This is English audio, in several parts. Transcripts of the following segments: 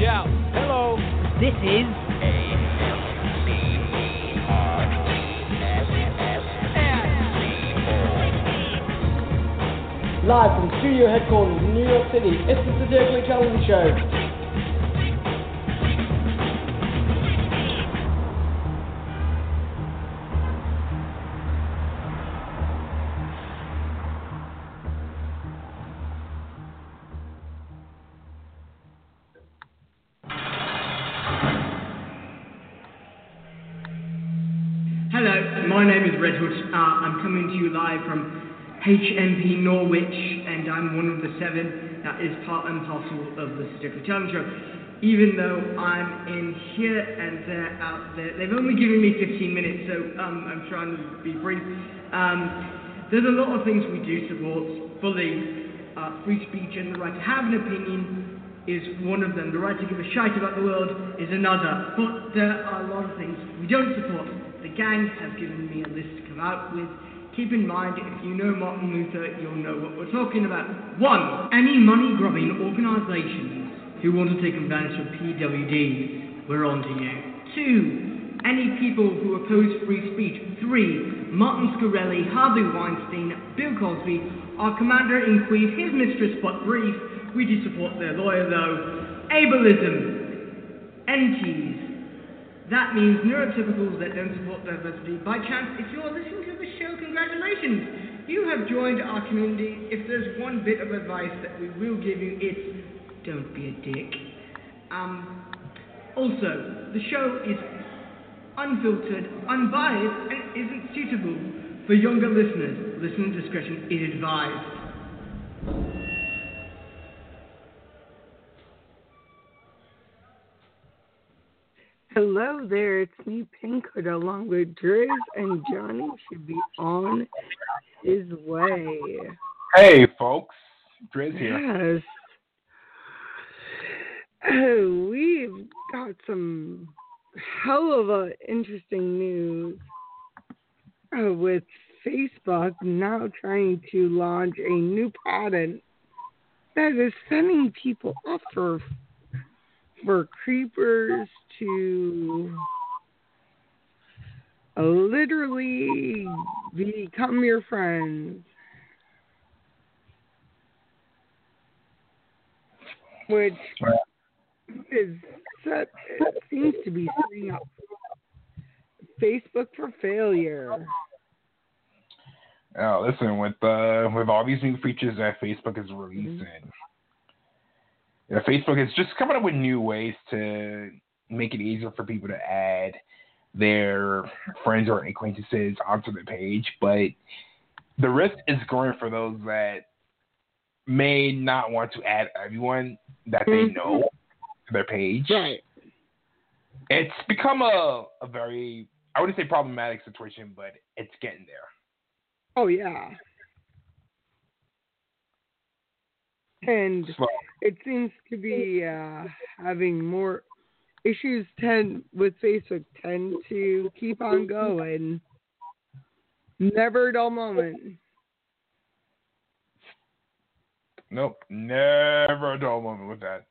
Yeah, hello. This is Live from studio headquarters in New York City, it's the Satirically Challenge Show. Hello, my name is Redhood. Uh, I'm coming to you live from HMP Norwich, and I'm one of the seven that is part and parcel of the Satirically Challenge Show. Even though I'm in here and they're out there, they've only given me 15 minutes, so um, I'm trying to be brief. Um, there's a lot of things we do support fully. Uh, free speech and the right to have an opinion is one of them. The right to give a shite about the world is another. But there are a lot of things we don't support. The gang has given me a list to come out with. Keep in mind, if you know Martin Luther, you'll know what we're talking about. One, any money grubbing organisations who want to take advantage of PWDs, we're on to you. Two, any people who oppose free speech. Three, Martin Shkreli, Harvey Weinstein, Bill Cosby, our commander in chief, his mistress but brief. We do support their lawyer though. Ableism, NTs, that means neurotypicals that don't support diversity. By chance, if you're listening to the show, congratulations! You have joined our community. If there's one bit of advice that we will give you, it's don't be a dick. Um, also, the show is unfiltered, unbiased, and isn't suitable for younger listeners. Listener discretion is advised. Hello there, it's me, Pinkhood, along with Drizz, and Johnnie should be on his way. Hey, folks. Drizz here. Yes. Oh, we've got some hell of a interesting news uh, with Facebook now trying to launch a new patent that is sending people off for for creepers to literally become your friends. Which is set, it seems to be setting up Facebook for failure. Now, listen, with uh, with all these new features that Facebook is releasing, you know, Facebook is just coming up with new ways to make it easier for people to add their friends or acquaintances onto the page. But the risk is growing for those that may not want to add everyone that they mm-hmm. know to their page. Right. It's become a, a very, I wouldn't say problematic situation, but it's getting there. Oh yeah. And it seems to be uh, having more issues tend with Facebook tend to keep on going. Never a dull moment. nope, never a dull moment with that.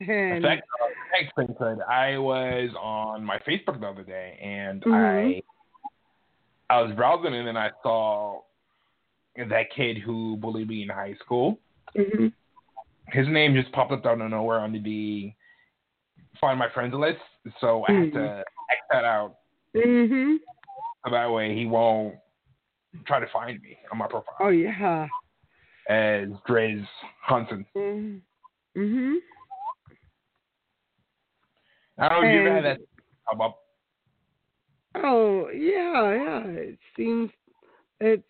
And fact, uh, thanks. I was on my Facebook the other day, and Mhm. I I was browsing, and then I saw that kid who bullied me in high school. mhm. His name just popped up out of nowhere on the find my friends list, so I had to X that out, Mhm. so that way he won't try to find me on my profile Oh yeah. as Dre's Hunson. Mhm. Mhm. I don't know if you ever had that pop up. Oh yeah, yeah. It seems it's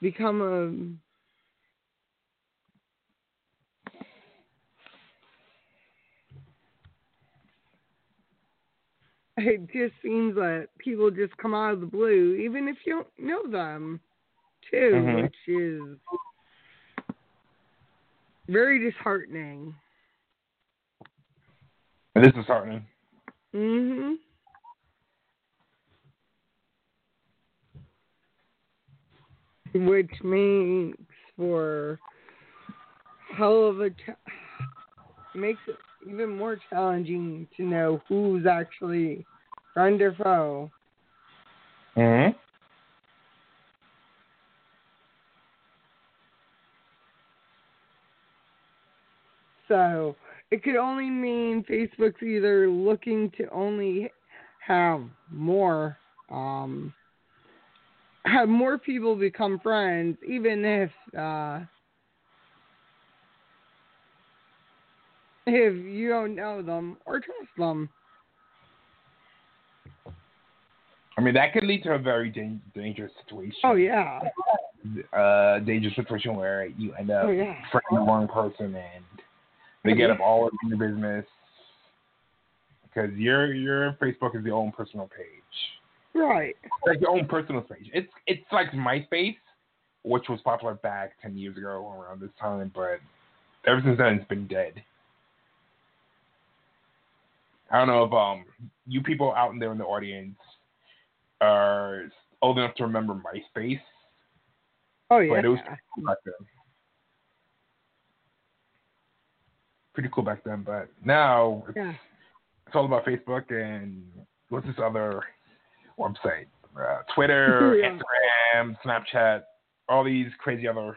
become a it just seems that people just come out of the blue, even if you don't know them, too, Mhm. which is very disheartening. It is disheartening. Mhm. Which makes for hell of a cha- makes it even more challenging to know who's actually friend or foe. Mm-hmm. So it could only mean Facebook's either looking to only have more um have more people become friends even if uh if you don't know them or trust them. I mean, that could lead to a very dan- dangerous situation. Oh yeah. Uh, dangerous situation where you end up Oh, yeah. friending the wrong person and they get up all over your business because your your Facebook is your own personal page. Right. Like your own personal page. It's it's like MySpace, which was popular back ten years ago around this time, but ever since then it's been dead. I don't know if um you people out there in the audience are old enough to remember MySpace, Oh yeah. but it was cool back then. Pretty cool back then, but now it's, Yeah. it's all about Facebook and what's this other website? Uh, Twitter, Yeah. Instagram, Snapchat, all these crazy other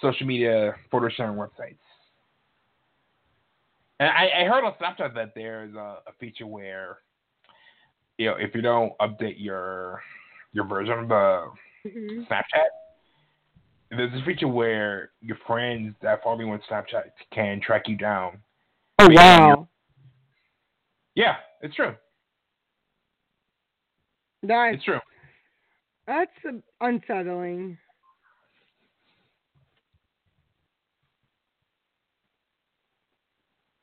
social media photo sharing websites. And I, I heard on Snapchat that there's a, a feature where, you know, if you don't update your your version of the Mhm. Snapchat, there's a feature where your friends that follow you on Snapchat can track you down. Oh Based on your- wow. Yeah, it's true. That's It's true. that's unsettling.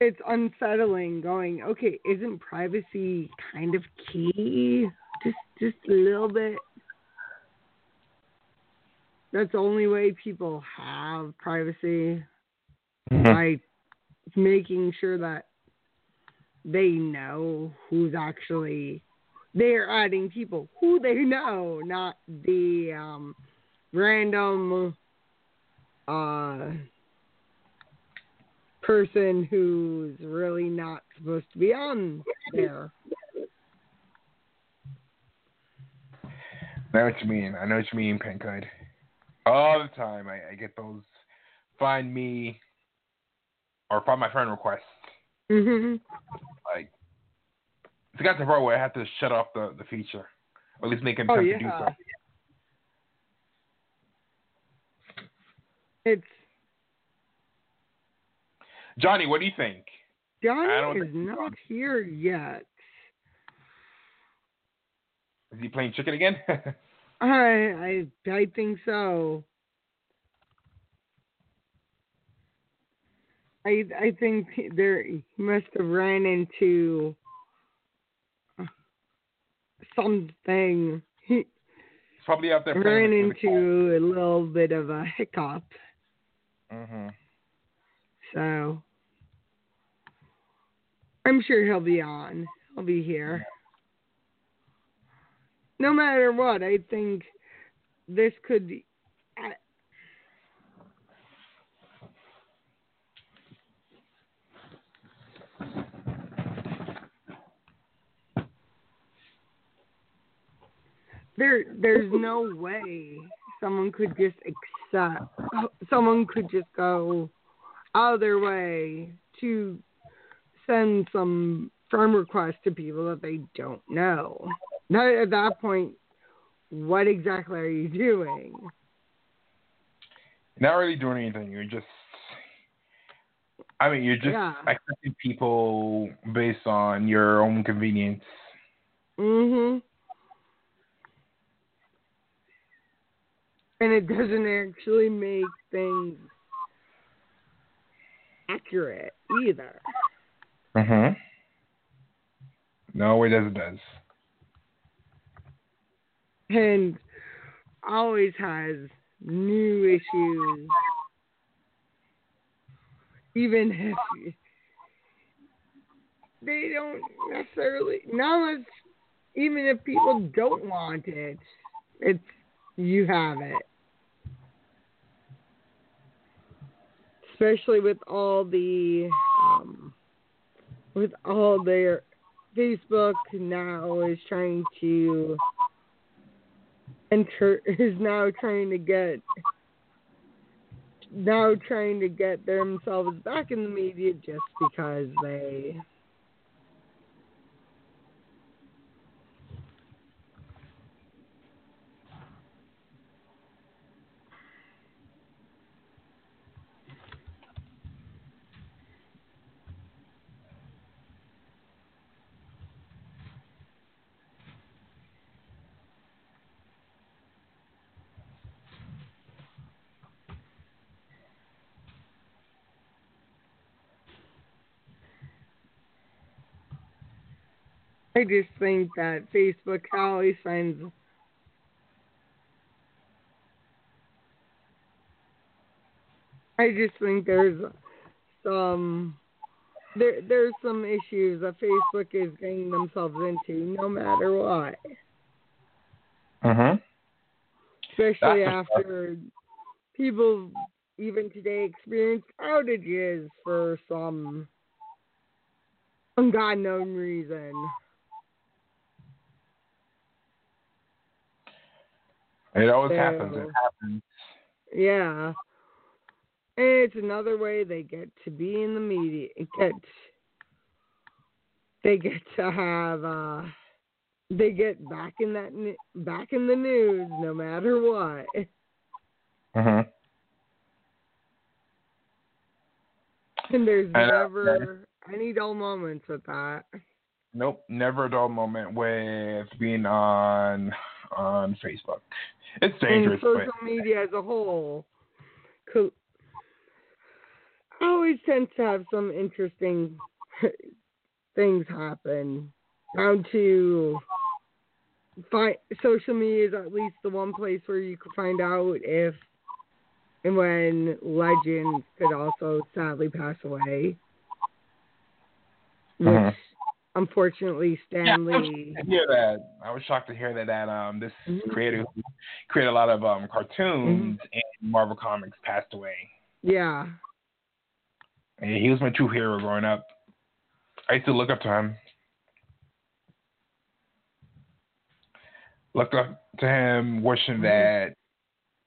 It's unsettling going, okay, isn't privacy kind of key? Just just a little bit. That's the only way people have privacy mm-hmm. by making sure that they know who's actually they're adding people who they know, not the um, random uh, person who's really not supposed to be on there. I know what you mean. I know what you mean, Pinkhood. All the time, I, I get those find me or find my friend requests. hmm Like, it's got to the point where I have to shut off the, the feature, or at least make an Oh attempt to do so. It's Johnnie, what do you think? Johnnie is think- not here yet. Is he playing chicken again? I I I think so. I I think there he must have ran into something. He probably out there ran into a little bit of a hiccup. hmm So I'm sure he'll be on. He'll be here. No matter what, I think this could. I, there, there's no way someone could just accept. Someone could just go out of their way to send some friend request to people that they don't know. Now, at that point, what exactly are you doing? Not really doing anything. You're just I mean, you're just Yeah. accepting people based on your own convenience. Mhm. And it doesn't actually make things accurate either. Mhm. No, it does. It does. And always has new issues. Even if they don't necessarily, not unless, even if people don't want it, it's, you have it. Especially with all the, um, with all their, Facebook now is trying to enter is now trying to get now trying to get themselves back in the media just because they I just think that Facebook always finds I just think there's some there there's some issues that Facebook is getting themselves into no matter what. Mhm. Especially after people even today experience outages for some unknown reason. It always happens. It happens. Yeah. It's another way they get to be in the media. Get they get to have uh they get back in that back in the news no matter what. Mhm. And there's And, uh, never any dull moments with that. Nope, never a dull moment with being on on Facebook. It's dangerous, and social but media as a whole co- always tends to have some interesting things happen down to find social media is at least the one place where you can find out if and when legends could also sadly pass away which Mhm. Unfortunately yeah, I Stan was hear that. I was shocked to hear that that um this Mhm. creator who created a lot of um cartoons and Marvel comics passed away. yeah And he was my true hero growing up. I used to look up to him. Look up to him, wishing that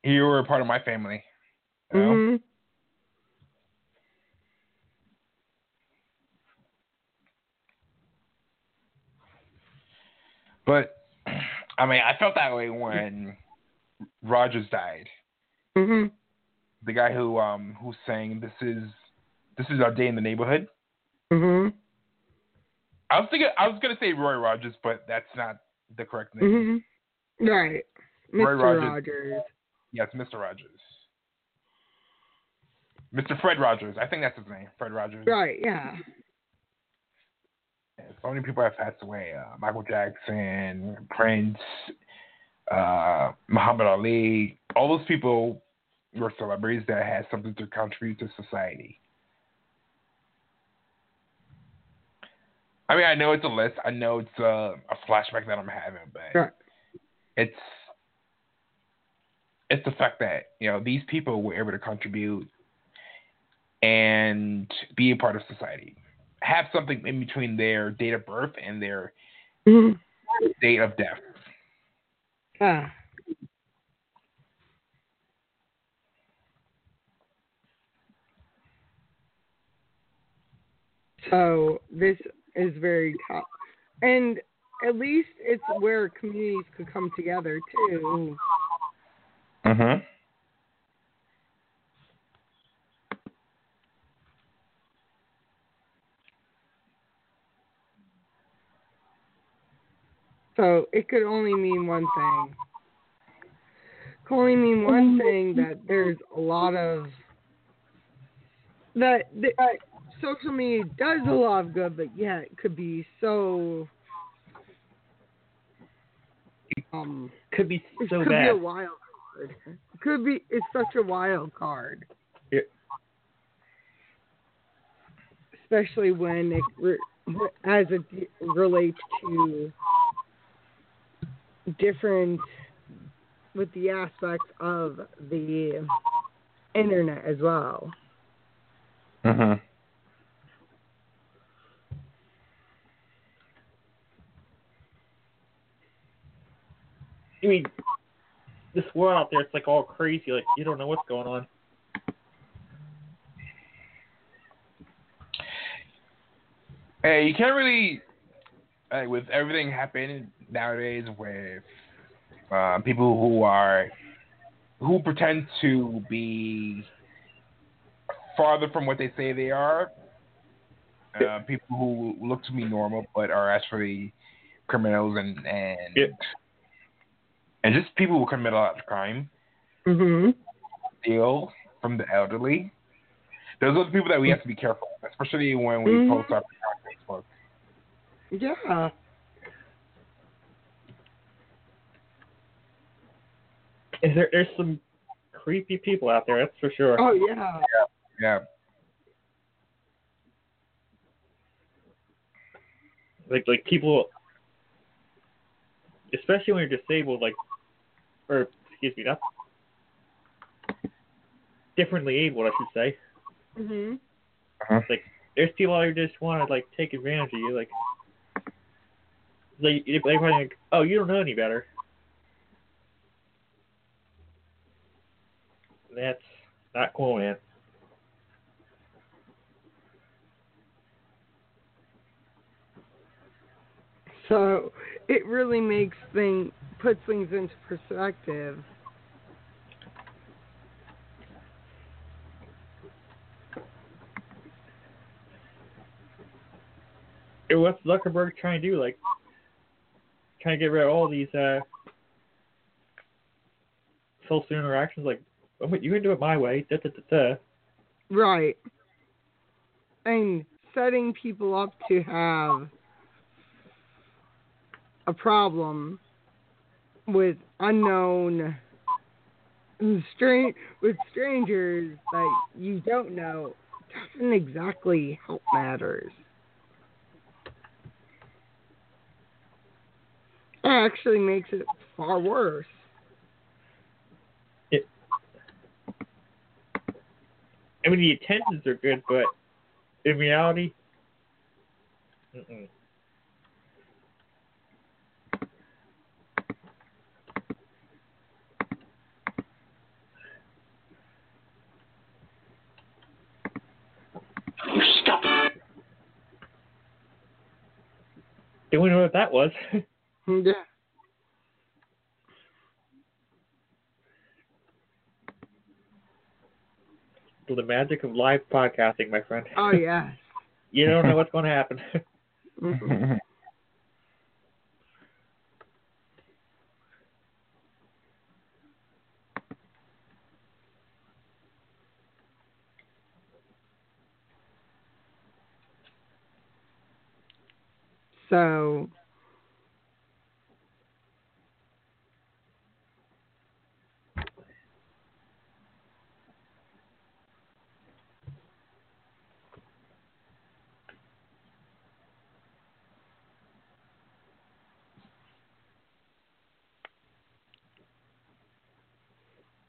he were a part of my family. You know? But I mean, I felt that way when Rogers died. mhm The guy who um who sang "This is This is Our Day in the Neighborhood." mhm I was thinking I was gonna say Roy Rogers, but that's not the correct name. Mhm. Right. Roy Mr. Rogers. Rogers. Yes, Mr. Rogers. Mr. Fred Rogers. I think that's his name. Fred Rogers. Right, yeah. So many people have passed away. Uh, Michael Jackson, Prince, uh, Muhammad Ali. All those people were celebrities that had something to contribute to society. I mean, I know it's a list. I know it's a, a flashback that I'm having, but Right. it's it's the fact that you know these people were able to contribute and be a part of society, have something in between their date of birth and their Mhm. date of death. Ah. So this is very tough. And at least it's where communities could come together too. Mm-hmm. So it could only mean one thing. It could only mean one thing that there's a lot of that, that social media does a lot of good, but yeah, it could be so um could be it so could bad. be a wild card. It could be it's such a wild card. Yeah. Especially when it re- as it relates to different with the aspects of the internet as well. Mm-hmm. I mean, this world out there, it's like all crazy. Like you don't know what's going on. Hey, you can't really, like, with everything happening nowadays with uh, people who are who pretend to be farther from what they say they are. Uh, people who look to be normal but are actually criminals and and Yeah. and just people who commit a lot of crime. Mhm. Steal from the elderly. Those are the people that we have to be careful, of, especially when we Mhm. post our. Yeah. Is there? There's some creepy people out there. That's for sure. Oh yeah. Yeah. Like like people, especially when you're disabled, like, or excuse me, not differently abled, I should say. Mhm. Uh-huh. Like, there's people out there who just want to like take advantage of you. Like, they they probably like, oh, you don't know any better. That's not cool, man. So it really makes thing puts things into perspective. Hey, What's Zuckerberg trying to do? Like, trying to get rid of all these uh, social interactions. Like, oh, you can do it my way. Da, da, da, da. Right. And setting people up to have a problem with unknown strange with strangers that you don't know doesn't exactly help matters. It actually makes it far worse. I mean, the intentions are good, but in reality, mm-mm. You stop it. do we know what that was? Mm, yeah. the magic of live podcasting, my friend. Oh yeah. You don't know what's going to happen. Mm-hmm. Mhm. So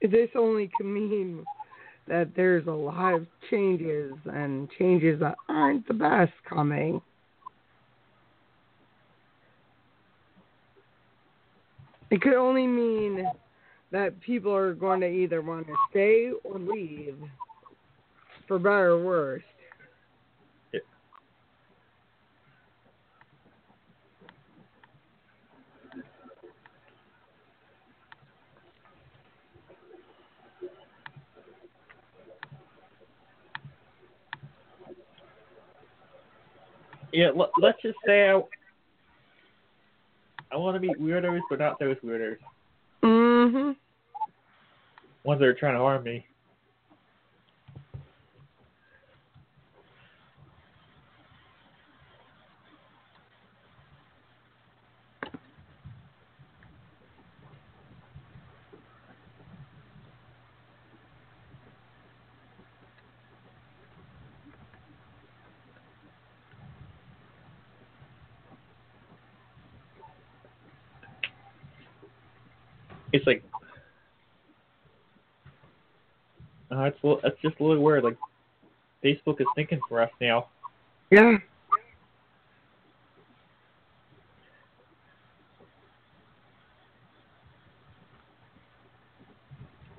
this only can mean that there's a lot of changes and changes that aren't the best coming. It could only mean that people are going to either want to stay or leave, for better or worse. Yeah, let, let's just say I, I want to meet weirdos, but not those weirdos. Mhm. Ones that are trying to harm me. It's like, uh, it's a little, it's just a little weird. Like, Facebook is thinking for us now. Yeah.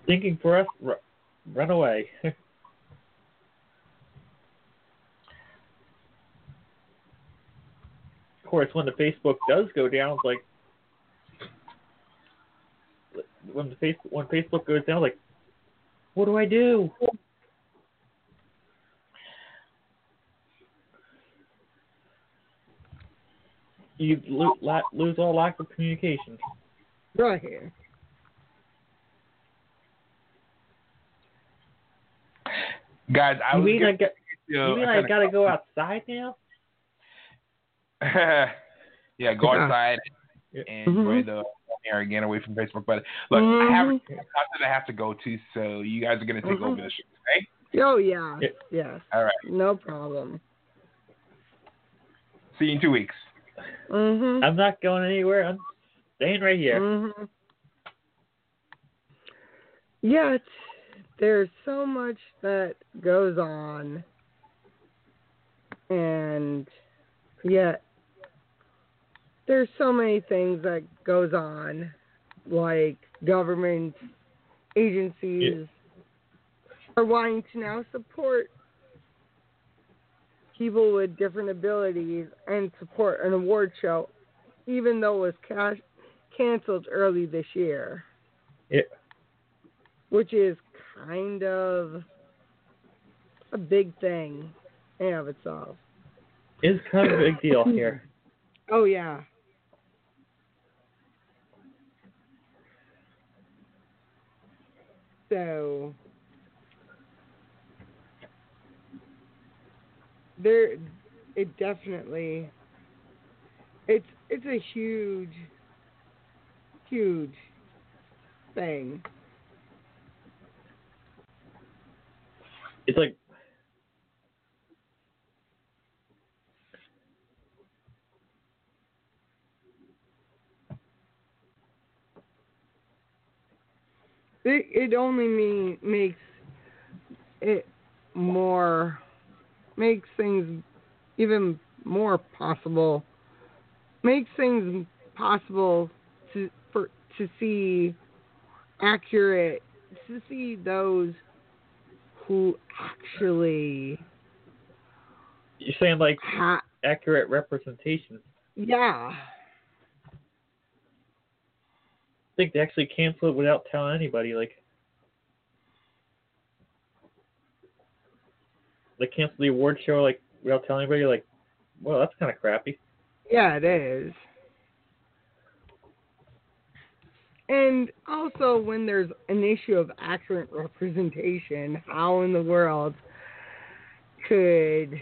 Thinking for us, r- run away. of course, when the Facebook does go down, it's like when the face when Facebook goes down, like, what do I do? You lo- lose all lack of communication. Right here. Guys, I You was mean gonna I got? you You know, mean I I gotta go outside now? yeah, go outside Yeah. and Mhm. enjoy the air again away from Facebook. But look, I have a Mhm. concert I have to go to, so you guys are gonna take Mhm. over the show, okay? Oh yeah. Yeah. Yes. All right. No problem. See you in two weeks. Mhm. I'm not going anywhere. I'm staying right here. Mhm. Yet there's so much that goes on, and yet there's so many things that goes on, like government agencies are wanting to now support people with different abilities and support an award show, even though it was cash canceled early this year, Yeah. which is kind of a big thing in and of itself. It's kind of a big deal here. Oh yeah. So there it definitely it's it's a huge huge thing. It's like It it only mean makes it more makes things even more possible. Makes things possible to for to see accurate to see those who actually you're saying, like ha- accurate representation. yeah I think they actually canceled it without telling anybody. Like they canceled the award show like without telling anybody. Like, well, that's kind of crappy. Yeah, it is. And also, when there's an issue of accurate representation, how in the world could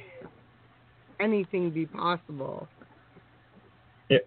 anything be possible? Yeah.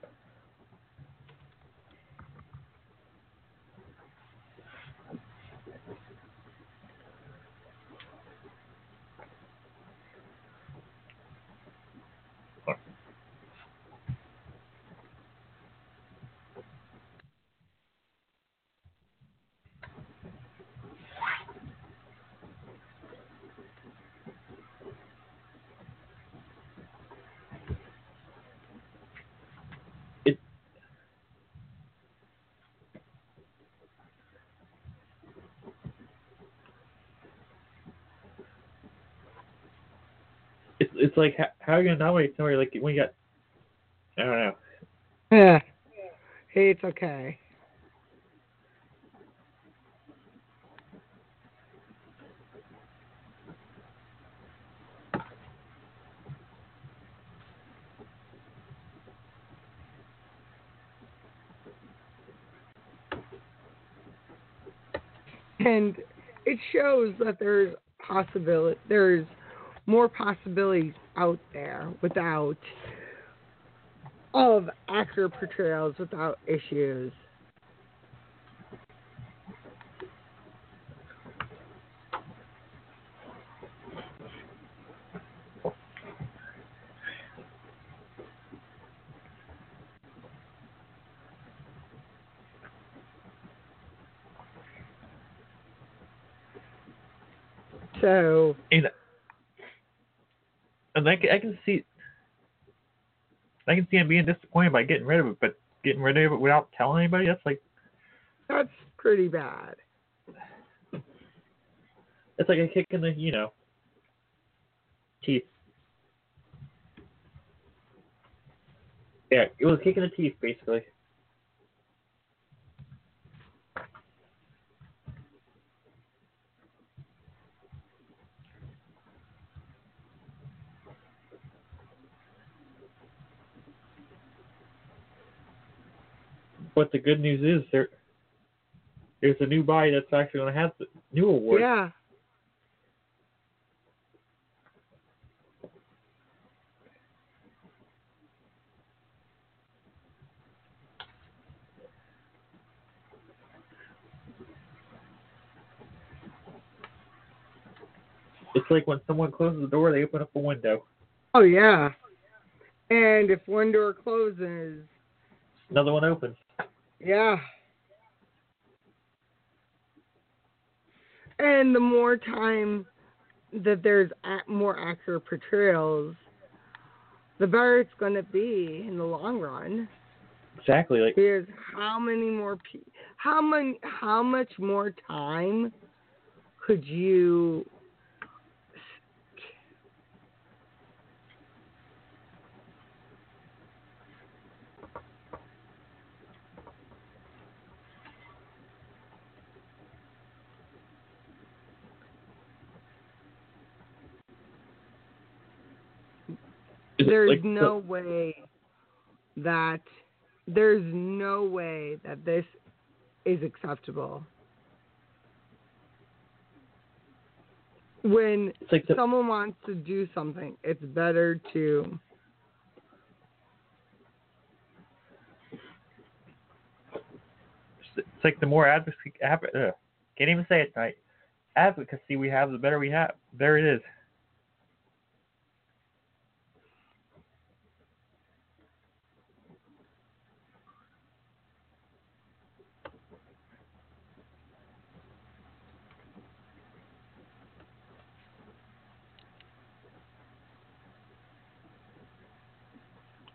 it's like how, how are you gonna nominate somebody like when you got? I don't know. Yeah, it's okay. And it shows that there's possibility there's more possibilities out there without of actor portrayals without issues. So and I, can, I can see I can see him being disappointed by getting rid of it, but getting rid of it without telling anybody, that's like that's pretty bad. it's like a kick in the you know teeth. Yeah, it was a kick in the teeth basically. But the good news is there there's a new body that's actually going to have the new award. Yeah. It's like when someone closes the door, they open up a window. Oh yeah. And if one door closes, Another one opens. Yeah. And the more time that there's more accurate portrayals, the better it's going to be in the long run. Exactly. Like Because how many more pe- how many how much more time could you there's like no way that there's no way that this is acceptable. When like the- someone wants to do something, it's better to it's like the more advocacy, adv- ugh, can't even say it tonight. Advocacy we have, the better we have. There it is.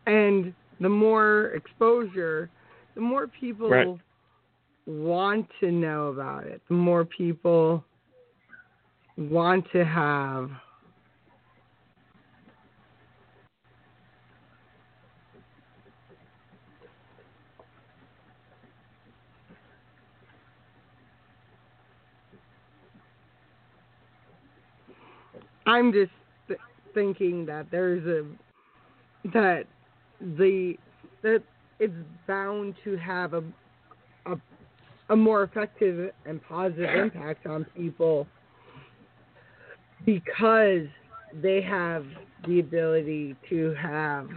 And the more exposure, the more people Right. want to know about it. The more people want to have I'm just th- thinking that there's a that the that it's bound to have a a a more effective and positive impact on people because they have the ability to have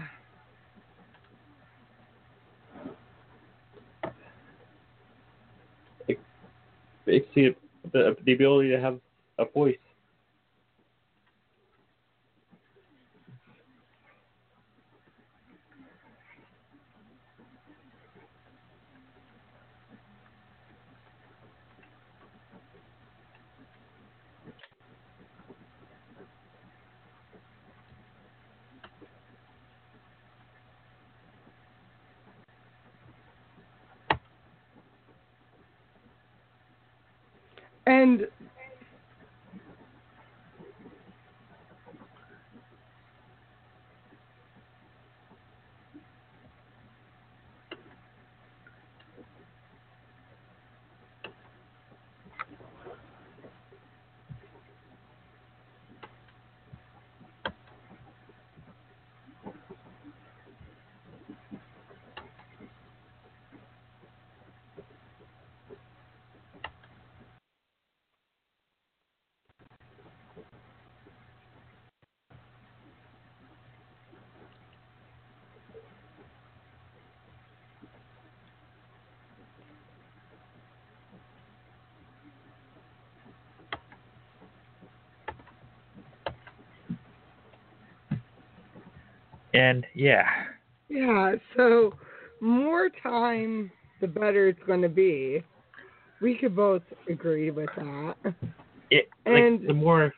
It's the, the the ability to have a voice. And And yeah, Yeah, so more time, the better it's going to be. We could both agree with that. it And- like the more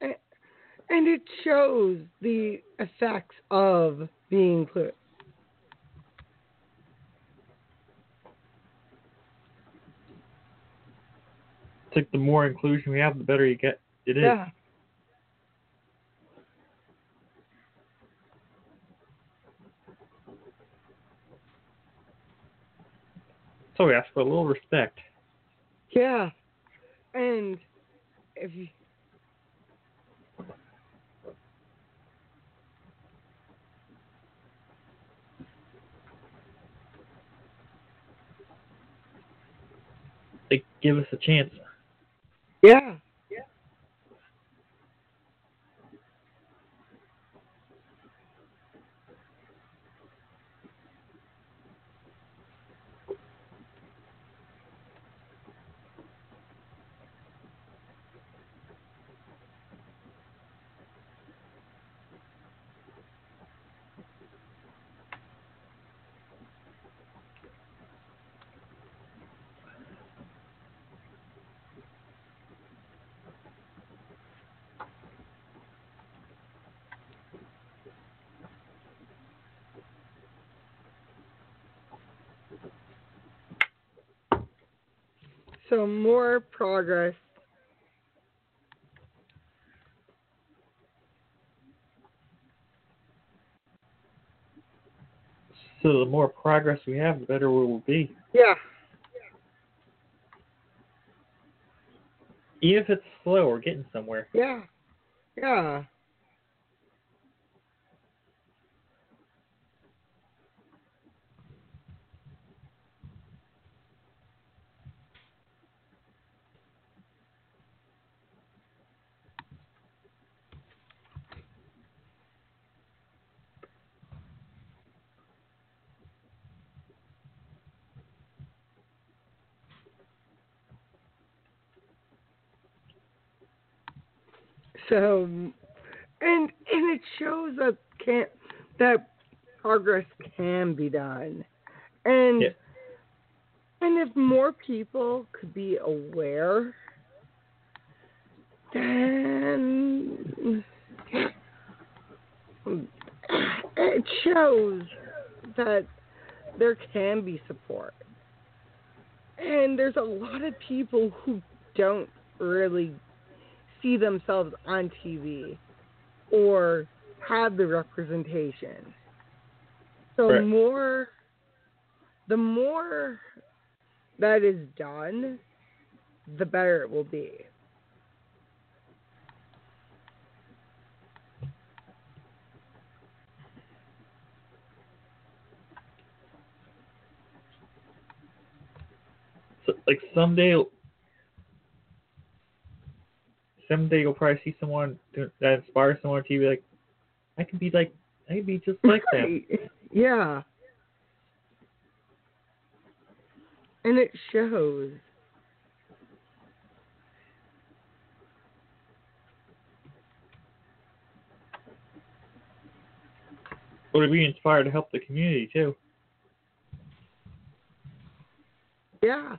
And it shows the effects of being included. it's like the more inclusion we have, the better you get. It is. Yeah. So we ask for a little respect. Yeah. And if you Like give us a chance. Yeah. So more progress. So the more progress we have, the better we will be. Yeah. Even if it's slow, we're getting somewhere. Yeah. Yeah. So, and and it shows that can that progress can be done, and Yeah. and if more people could be aware, then it shows that there can be support. And there's a lot of people who don't really see themselves on TV or have the representation. So Right. more the more that is done, the better it will be. So, like someday, someday you'll probably see someone that inspires someone on TV. Like, I can be like, I can be just like them. Yeah. And it shows. Or to be inspired to help the community too. Yeah.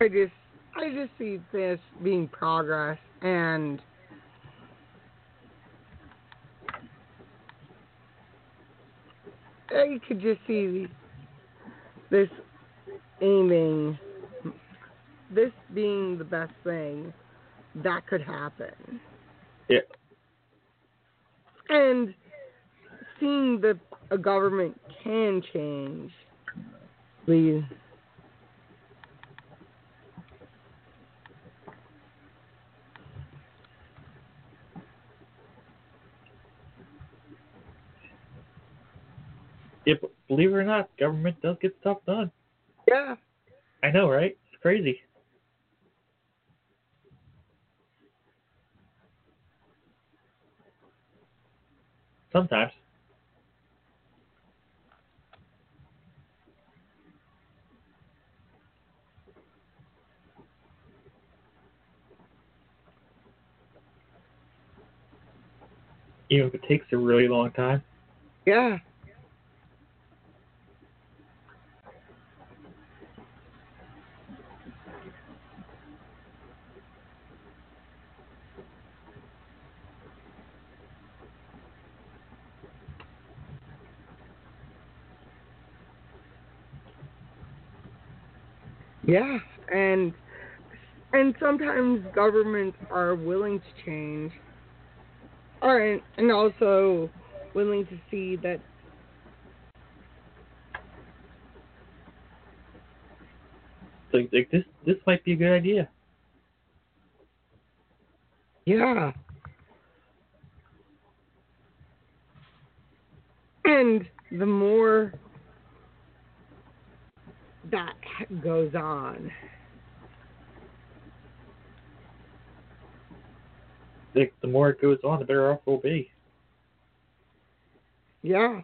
I just I just see this being progress and I could just see this aiming this being the best thing that could happen. Yeah. And seeing that a government can change, please. Yeah, but believe it or not, government does get stuff done. Yeah. I know, right? It's crazy. Sometimes. Even if it takes a really long time. Yeah. Yeah, and and sometimes governments are willing to change. Right, and also willing to see that Like, like this, this might be a good idea. Yeah. And the more that goes on, Like, the more it goes on, the better off we'll be. yeah.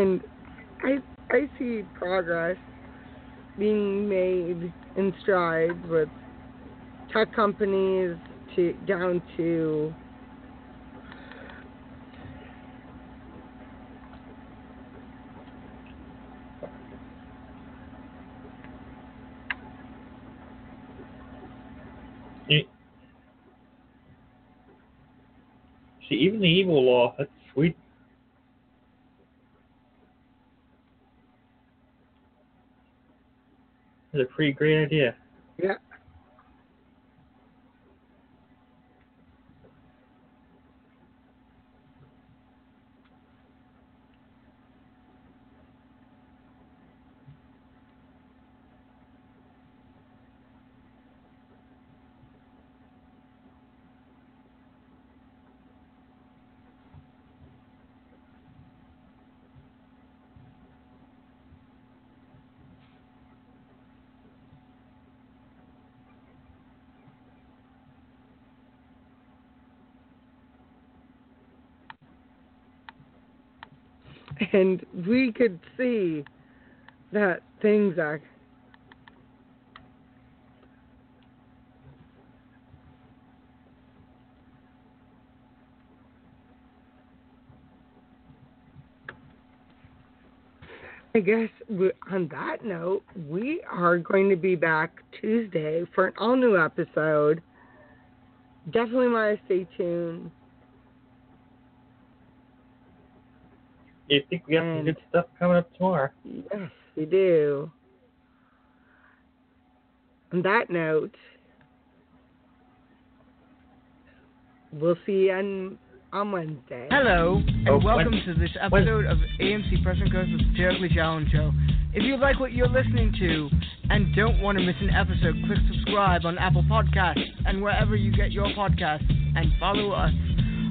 And I I see progress being made in strides with tech companies to down to See, even the evil law, that's sweet. That's a pretty great idea. yeah. and we could see that things are I guess we- on that note, we are going to be back Tuesday for an all new episode. Definitely want to stay tuned. You think we got some good stuff coming up tomorrow? Yes, we do. On that note, we'll see you on, on Wednesday. Hello, and Oh, welcome when- to this episode of AMC Press and Coast with the Satirically Challenged Show. If you like what you're listening to and don't want to miss an episode, click subscribe on Apple Podcasts and wherever you get your podcasts, and follow us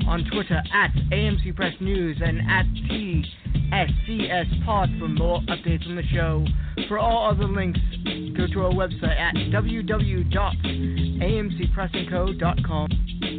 on Twitter at AMC Press News and at TSCS Pod for more updates on the show. For all other links, go to our website at www.amcpressandco.com.